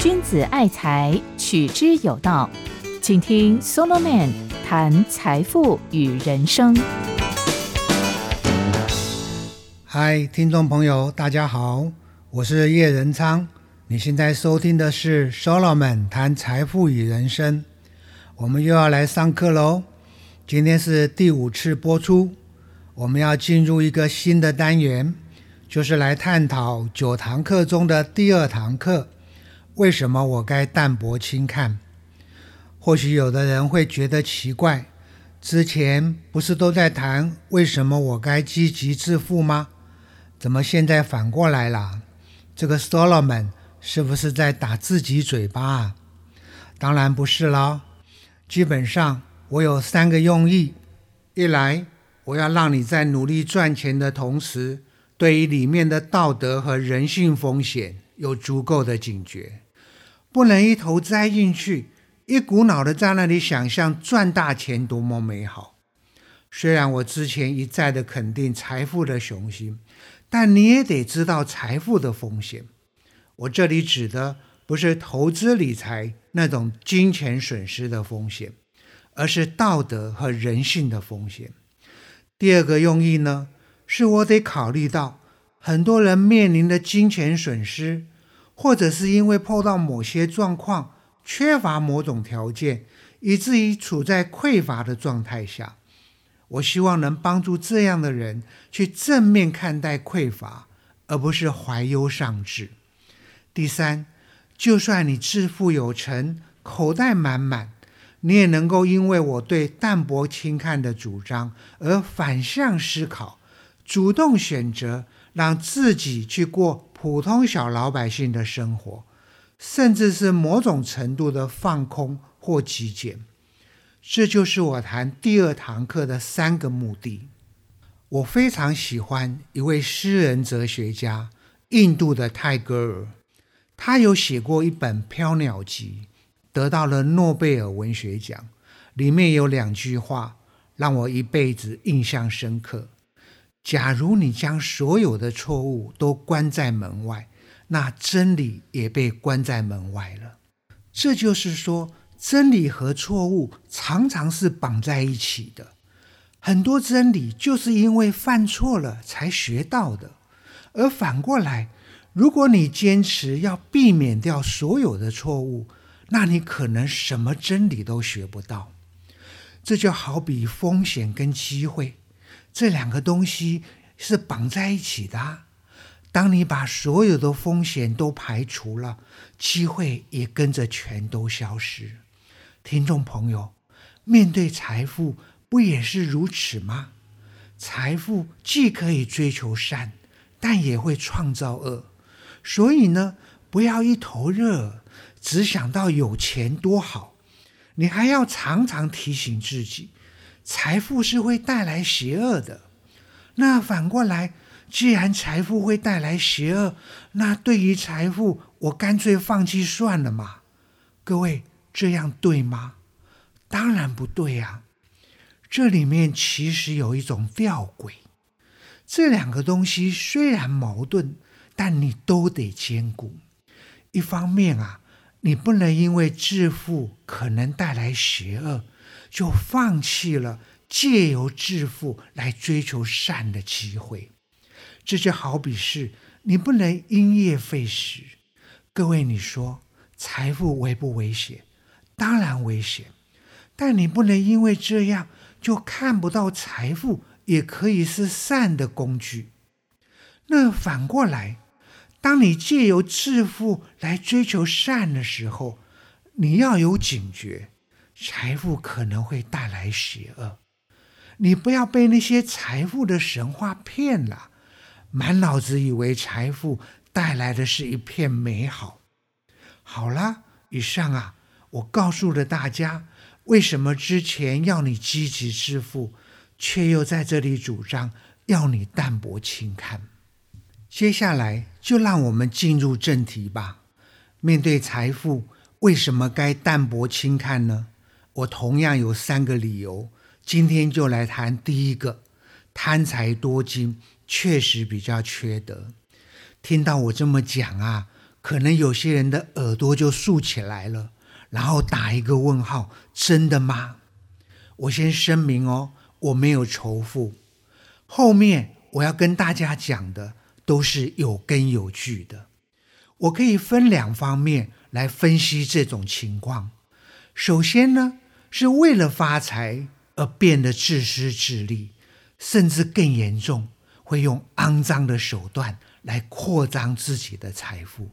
君子爱财，取之有道。请听 Solomon 谈财富与人生。嗨，听众朋友，大家好，我是叶仁昌。你现在收听的是 Solomon 谈财富与人生。我们又要来上课喽。今天是第五次播出，我们要进入一个新的单元，就是来探讨九堂课中的第二堂课：为什么我该淡泊轻看？或许有的人会觉得奇怪，之前不是都在谈为什么我该积极致富吗？怎么现在反过来了？这个 Solomon 是不是在打自己嘴巴啊？当然不是喽。基本上我有三个用意：一来，我要让你在努力赚钱的同时，对于里面的道德和人性风险有足够的警觉，不能一头栽进去。一股脑的在那里想象赚大钱多么美好。虽然我之前一再的肯定财富的雄心，但你也得知道财富的风险。我这里指的不是投资理财那种金钱损失的风险，而是道德和人性的风险。第二个用意呢，是我得考虑到很多人面临的金钱损失，或者是因为碰到某些状况。缺乏某种条件，以至于处在匮乏的状态下。我希望能帮助这样的人去正面看待匮乏，而不是怀忧丧志。第三，就算你致富有成，口袋满满，你也能够因为我对淡泊轻看的主张而反向思考，主动选择让自己去过普通小老百姓的生活。甚至是某种程度的放空或极简，这就是我谈第二堂课的三个目的。我非常喜欢一位诗人哲学家，印度的泰戈尔，他有写过一本《飘鸟集》，得到了诺贝尔文学奖。里面有两句话让我一辈子印象深刻：假如你将所有的错误都关在门外。那真理也被关在门外了。这就是说，真理和错误常常是绑在一起的。很多真理就是因为犯错了才学到的，而反过来，如果你坚持要避免掉所有的错误，那你可能什么真理都学不到。这就好比风险跟机会这两个东西是绑在一起的。当你把所有的风险都排除了，机会也跟着全都消失。听众朋友，面对财富不也是如此吗？财富既可以追求善，但也会创造恶。所以呢，不要一头热，只想到有钱多好。你还要常常提醒自己，财富是会带来邪恶的。那反过来。既然财富会带来邪恶，那对于财富，我干脆放弃算了嘛？各位，这样对吗？当然不对呀！这里面其实有一种吊诡，这两个东西虽然矛盾，但你都得兼顾。一方面啊，你不能因为致富可能带来邪恶，就放弃了借由致富来追求善的机会。这就好比是你不能因噎废食。各位，你说财富危不危险？当然危险。但你不能因为这样就看不到财富也可以是善的工具。那反过来，当你借由致富来追求善的时候，你要有警觉，财富可能会带来邪恶。你不要被那些财富的神话骗了。满脑子以为财富带来的是一片美好。好了，以上啊，我告诉了大家为什么之前要你积极致富，却又在这里主张要你淡泊轻看。接下来就让我们进入正题吧。面对财富，为什么该淡泊轻看呢？我同样有三个理由。今天就来谈第一个：贪财多金。确实比较缺德。听到我这么讲啊，可能有些人的耳朵就竖起来了，然后打一个问号：真的吗？我先声明哦，我没有仇富。后面我要跟大家讲的都是有根有据的。我可以分两方面来分析这种情况。首先呢，是为了发财而变得自私自利，甚至更严重，会用肮脏的手段来扩张自己的财富。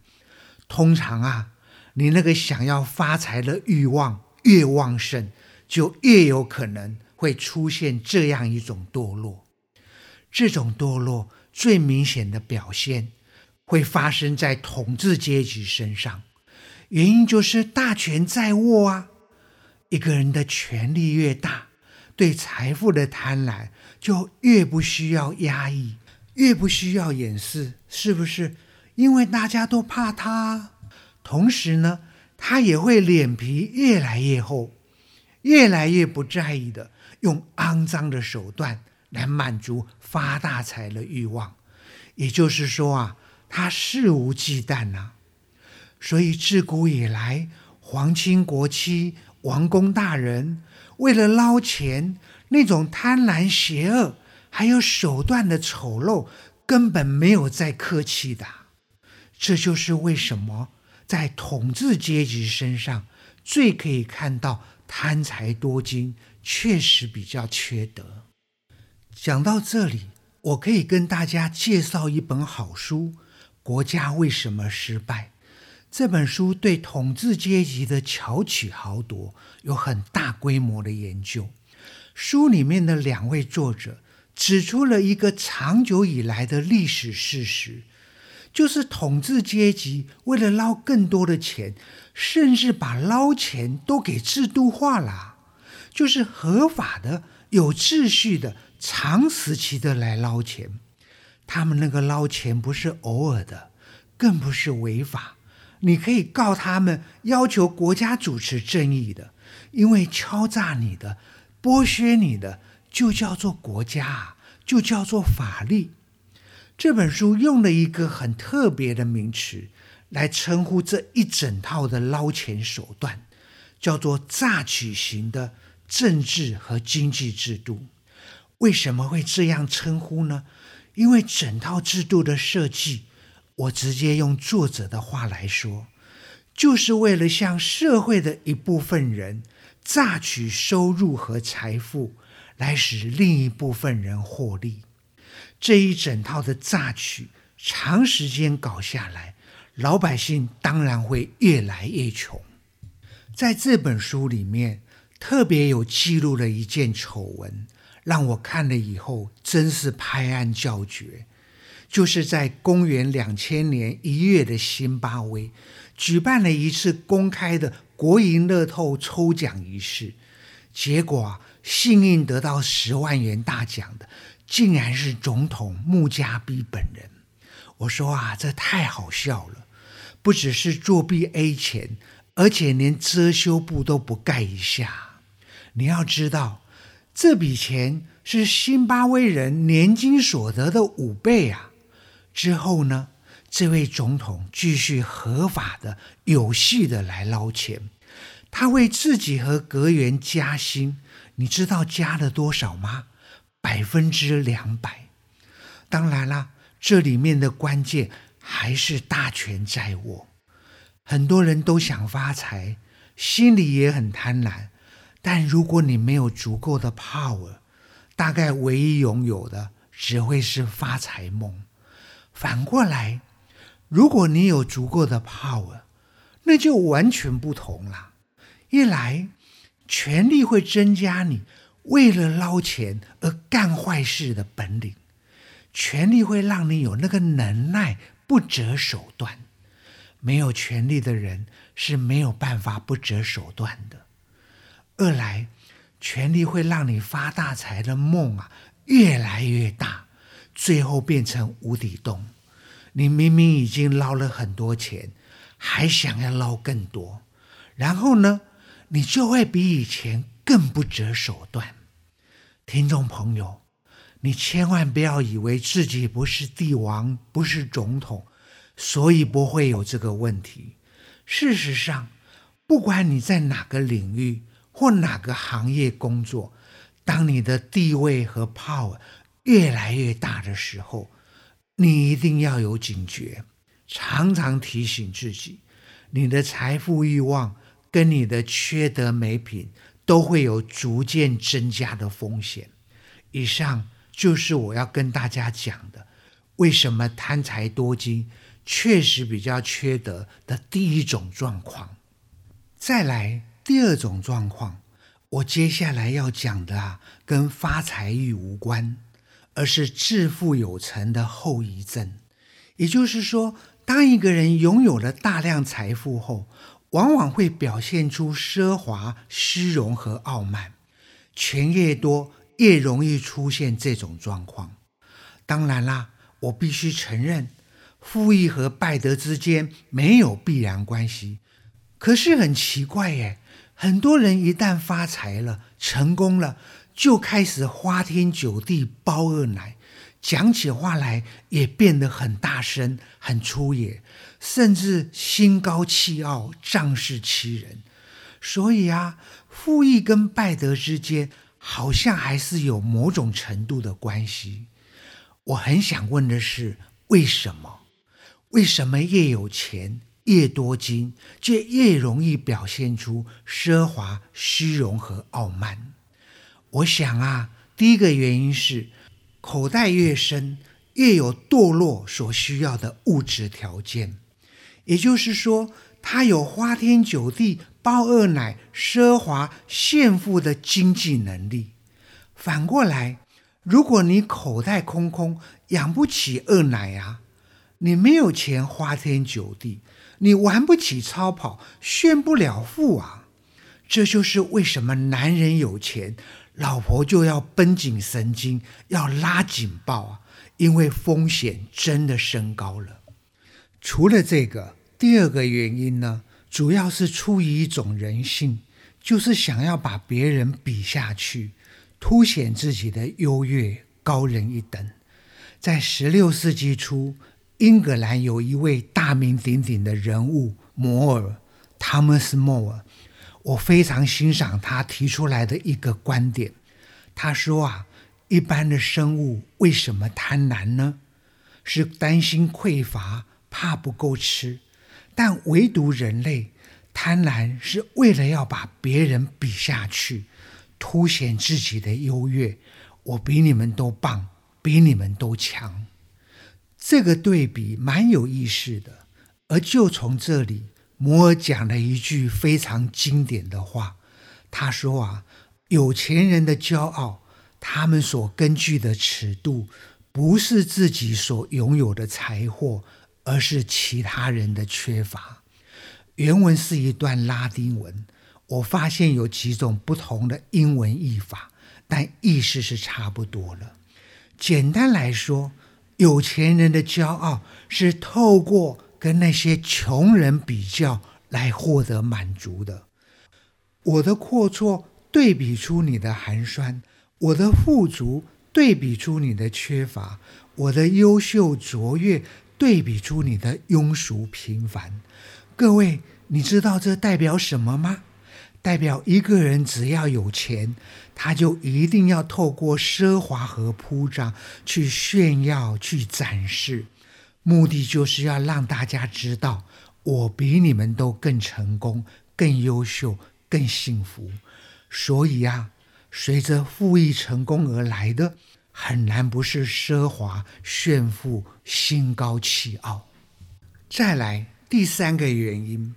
通常啊，你那个想要发财的欲望越旺盛，就越有可能会出现这样一种堕落。这种堕落最明显的表现会发生在统治阶级身上，原因就是大权在握啊。一个人的权力越大，对财富的贪婪就越不需要压抑，越不需要掩饰，是不是？因为大家都怕他。同时呢，他也会脸皮越来越厚，越来越不在意的用肮脏的手段来满足发大财的欲望。也就是说啊，他肆无忌惮呐。所以自古以来，皇亲国戚。王公大人为了捞钱，那种贪婪、邪恶，还有手段的丑陋，根本没有再客气的。这就是为什么在统治阶级身上最可以看到贪财多金，确实比较缺德。讲到这里，我可以跟大家介绍一本好书：《国家为什么失败》。这本书对统治阶级的巧取豪夺有很大规模的研究。书里面的两位作者指出了一个长久以来的历史事实，就是统治阶级为了捞更多的钱，甚至把捞钱都给制度化了，就是合法的、有秩序的、长时期的来捞钱。他们那个捞钱不是偶尔的，更不是违法。你可以告他们，要求国家主持正义的，因为敲诈你的、剥削你的，就叫做国家，就叫做法律。这本书用了一个很特别的名词来称呼这一整套的捞钱手段，叫做榨取型的政治和经济制度。为什么会这样称呼呢？因为整套制度的设计。我直接用作者的话来说，就是为了向社会的一部分人榨取收入和财富，来使另一部分人获利。这一整套的榨取，长时间搞下来，老百姓当然会越来越穷。在这本书里面，特别有记录了一件丑闻，让我看了以后真是拍案叫绝。就是在公元两千年一月的辛巴威，举办了一次公开的国营乐透抽奖仪式，结果幸运得到十万元大奖的，竟然是总统穆加比本人。我说啊，这太好笑了！不只是作弊 A 钱，而且连遮羞布都不盖一下。你要知道，这笔钱是辛巴威人年金所得的五倍啊！之后呢？这位总统继续合法的、有序的来捞钱。他为自己和阁员加薪，你知道加了多少吗？百分之两百。当然啦，这里面的关键还是大权在握。很多人都想发财，心里也很贪婪，但如果你没有足够的 power，大概唯一拥有的只会是发财梦。反过来，如果你有足够的 power，那就完全不同了。一来，权力会增加你为了捞钱而干坏事的本领，权力会让你有那个能耐不择手段。没有权力的人是没有办法不择手段的。二来，权力会让你发大财的梦啊越来越大。最后变成无底洞。你明明已经捞了很多钱，还想要捞更多，然后呢，你就会比以前更不择手段。听众朋友，你千万不要以为自己不是帝王，不是总统，所以不会有这个问题。事实上，不管你在哪个领域或哪个行业工作，当你的地位和 power 越来越大的时候，你一定要有警觉，常常提醒自己，你的财富欲望跟你的缺德美品都会有逐渐增加的风险。以上就是我要跟大家讲的，为什么贪财多金确实比较缺德的第一种状况。再来第二种状况，我接下来要讲的啊，跟发财欲无关，而是致富有成的后遗症。也就是说，当一个人拥有了大量财富后，往往会表现出奢华、虚荣和傲慢，钱越多。越容易出现这种状况。当然啦，我必须承认，富裕和败德之间没有必然关系。可是很奇怪耶，很多人一旦发财了、成功了，就开始花天酒地、包二奶，讲起话来也变得很大声、很粗野，甚至心高气傲、仗势欺人。所以啊，富裕跟败德之间。好像还是有某种程度的关系。我很想问的是，为什么？为什么越有钱、越多金，就越容易表现出奢华、虚荣和傲慢？我想啊，第一个原因是口袋越深，越有堕落所需要的物质条件。也就是说，他有花天酒地。包二奶、奢华炫富的经济能力。反过来，如果你口袋空空，养不起二奶啊，你没有钱花天酒地，你玩不起超跑，炫不了富啊。这就是为什么男人有钱，老婆就要绷紧神经，要拉警报啊，因为风险真的升高了。除了这个，第二个原因呢？主要是出于一种人性，就是想要把别人比下去，凸显自己的优越、高人一等。在十六世纪初，英格兰有一位大名鼎鼎的人物摩尔 （Thomas More），我非常欣赏他提出来的一个观点。他说啊，一般的生物为什么贪婪呢？是担心匮乏，怕不够吃。但唯独人类贪婪是为了要把别人比下去，凸显自己的优越。我比你们都棒，比你们都强。这个对比蛮有意思的。而就从这里，摩尔讲了一句非常经典的话。他说：“啊，有钱人的骄傲，他们所根据的尺度，不是自己所拥有的财货。”而是其他人的缺乏。原文是一段拉丁文，我发现有几种不同的英文译法，但意思是差不多了。简单来说，有钱人的骄傲是透过跟那些穷人比较来获得满足的。我的阔绰对比出你的寒酸，我的富足对比出你的缺乏，我的优秀卓越。对比出你的庸俗平凡，各位，你知道这代表什么吗？代表一个人只要有钱，他就一定要透过奢华和铺张去炫耀、去展示，目的就是要让大家知道我比你们都更成功、更优秀、更幸福。所以啊，随着富裕成功而来的。很难不是奢华炫富、心高气傲。再来第三个原因，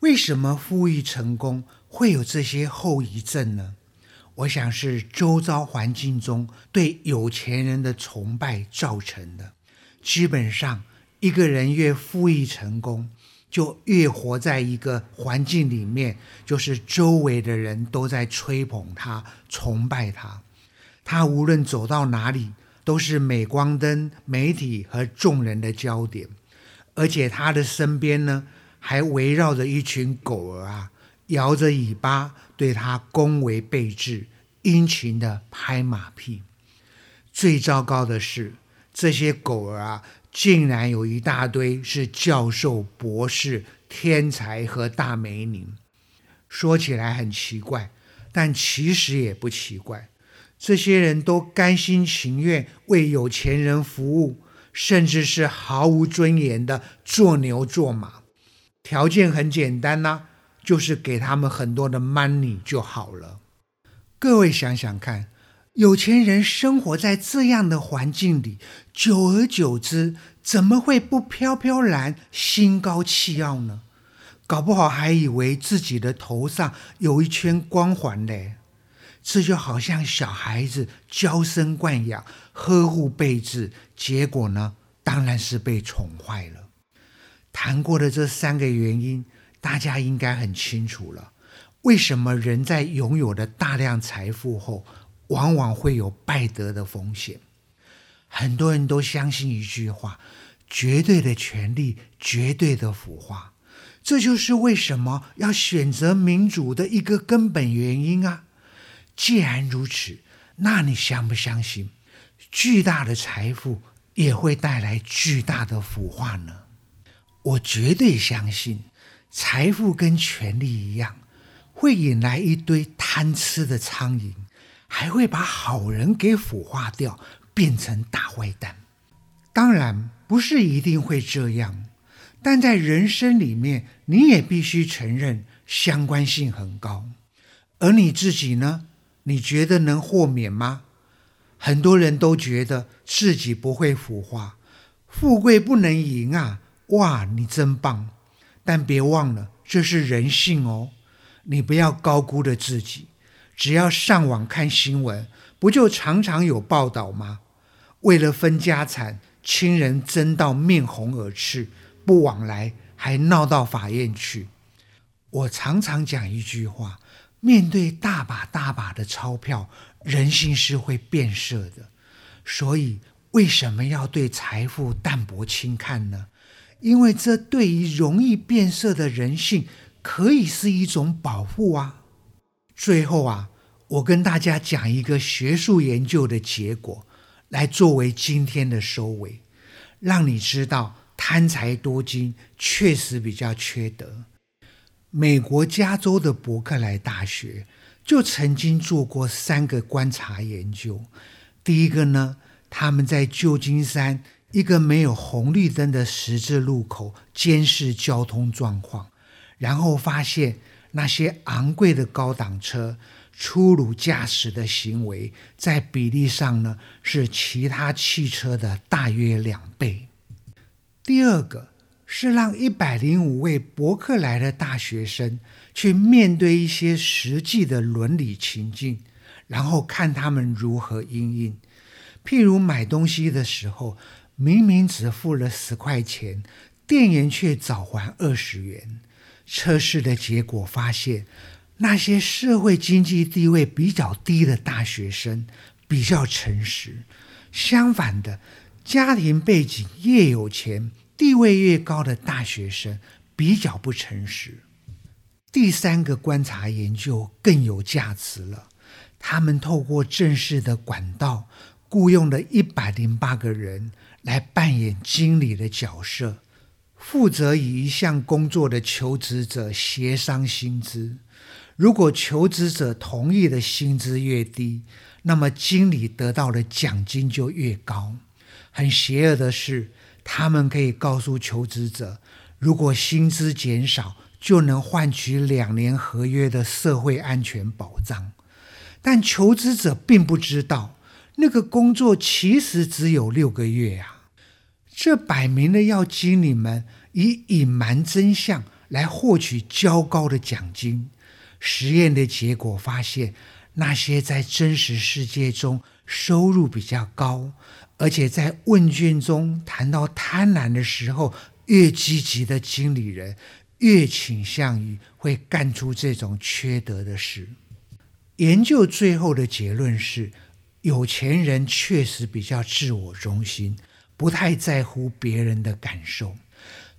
为什么富裕成功会有这些后遗症呢？我想是周遭环境中对有钱人的崇拜造成的。基本上，一个人越富裕成功，就越活在一个环境里面，就是周围的人都在吹捧他、崇拜他。他无论走到哪里，都是镁光灯、媒体和众人的焦点，而且他的身边呢，还围绕着一群狗儿啊，摇着尾巴对他恭维备至，殷勤的拍马屁。最糟糕的是，这些狗儿啊，竟然有一大堆是教授、博士、天才和大美女。说起来很奇怪，但其实也不奇怪。这些人都甘心情愿为有钱人服务，甚至是毫无尊严的做牛做马。条件很简单呐，就是给他们很多的 money 就好了。各位想想看。有钱人生活在这样的环境里，久而久之，怎么会不飘飘然、心高气傲呢？搞不好还以为自己的头上有一圈光环嘞。这就好像小孩子娇生惯养、呵护备至，结果呢，当然是被宠坏了。谈过的这三个原因，大家应该很清楚了。为什么人在拥有了大量财富后？往往会有败德的风险。很多人都相信一句话：“绝对的权利，绝对的腐化。”这就是为什么要选择民主的一个根本原因啊！既然如此，那你相不相信，巨大的财富也会带来巨大的腐化呢？我绝对相信，财富跟权力一样，会引来一堆贪吃的苍蝇。还会把好人给腐化掉，变成大坏蛋。当然不是一定会这样，但在人生里面，你也必须承认相关性很高。而你自己呢？你觉得能豁免吗？很多人都觉得自己不会腐化，富贵不能淫啊！哇，你真棒！但别忘了，这是人性哦。你不要高估了自己。只要上网看新闻，不就常常有报道吗？为了分家产，亲人争到面红耳赤，不往来，还闹到法院去。我常常讲一句话：面对大把大把的钞票，人性是会变色的。所以，为什么要对财富淡薄轻看呢？因为这对于容易变色的人性，可以是一种保护啊。最后啊，我跟大家讲一个学术研究的结果，来作为今天的收尾，让你知道贪财多金确实比较缺德。美国加州的伯克莱大学就曾经做过三个观察研究。第一个呢，他们在旧金山一个没有红绿灯的十字路口监视交通状况，然后发现。那些昂贵的高档车粗鲁驾驶的行为，在比例上呢是其他汽车的大约两倍。第二个是让一百零五位伯克莱的大学生去面对一些实际的伦理情境，然后看他们如何应应。譬如买东西的时候，明明只付了十块钱，店员却早还二十元。测试的结果发现，那些社会经济地位比较低的大学生比较诚实；相反的，家庭背景越有钱、地位越高的大学生比较不诚实。第三个观察研究更有价值了，他们透过正式的管道，雇佣了一百零八个人来扮演经理的角色。负责与一项工作的求职者协商薪资，如果求职者同意的薪资越低，那么经理得到的奖金就越高。很邪恶的是，他们可以告诉求职者，如果薪资减少，就能换取两年合约的社会安全保障。但求职者并不知道，那个工作其实只有六个月啊。这摆明了要经理们以隐瞒真相来获取较高的奖金。实验的结果发现，那些在真实世界中收入比较高，而且在问卷中谈到贪婪的时候越积极的经理人，越倾向于会干出这种缺德的事。研究最后的结论是，有钱人确实比较自我中心。不太在乎别人的感受，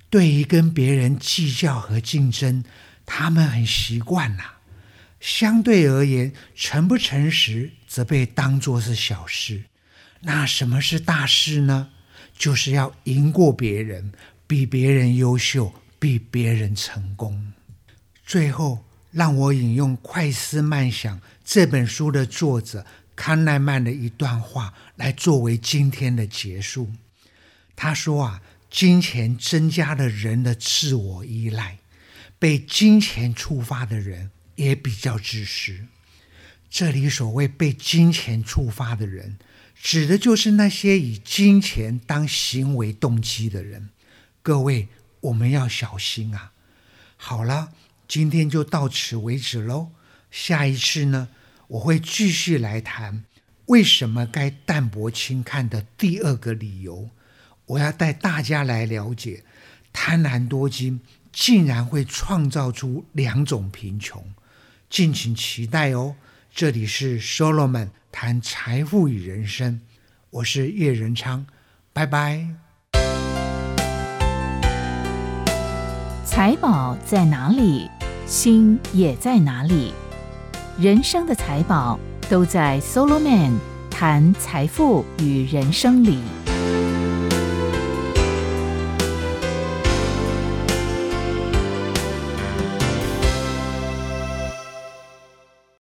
对于跟别人计较和竞争，他们很习惯呐。相对而言，诚不诚实则被当作是小事。那什么是大事呢？就是要赢过别人，比别人优秀，比别人成功。最后，让我引用《快思慢想》这本书的作者康奈曼的一段话来作为今天的结束。他说：“啊，金钱增加了人的自我依赖，被金钱触发的人也比较自私。这里所谓被金钱触发的人，指的就是那些以金钱当行为动机的人。各位，我们要小心啊！好了。”今天就到此为止喽。下一次呢，我会继续来谈为什么该淡泊轻看的第二个理由。我要带大家来了解，贪婪多金竟然会创造出两种贫穷。敬请期待哦。这里是 Solomon 谈财富与人生，我是叶仁昌，拜拜。财宝在哪里？心也在哪里？人生的财宝都在 Solomon 谈财富与人生里。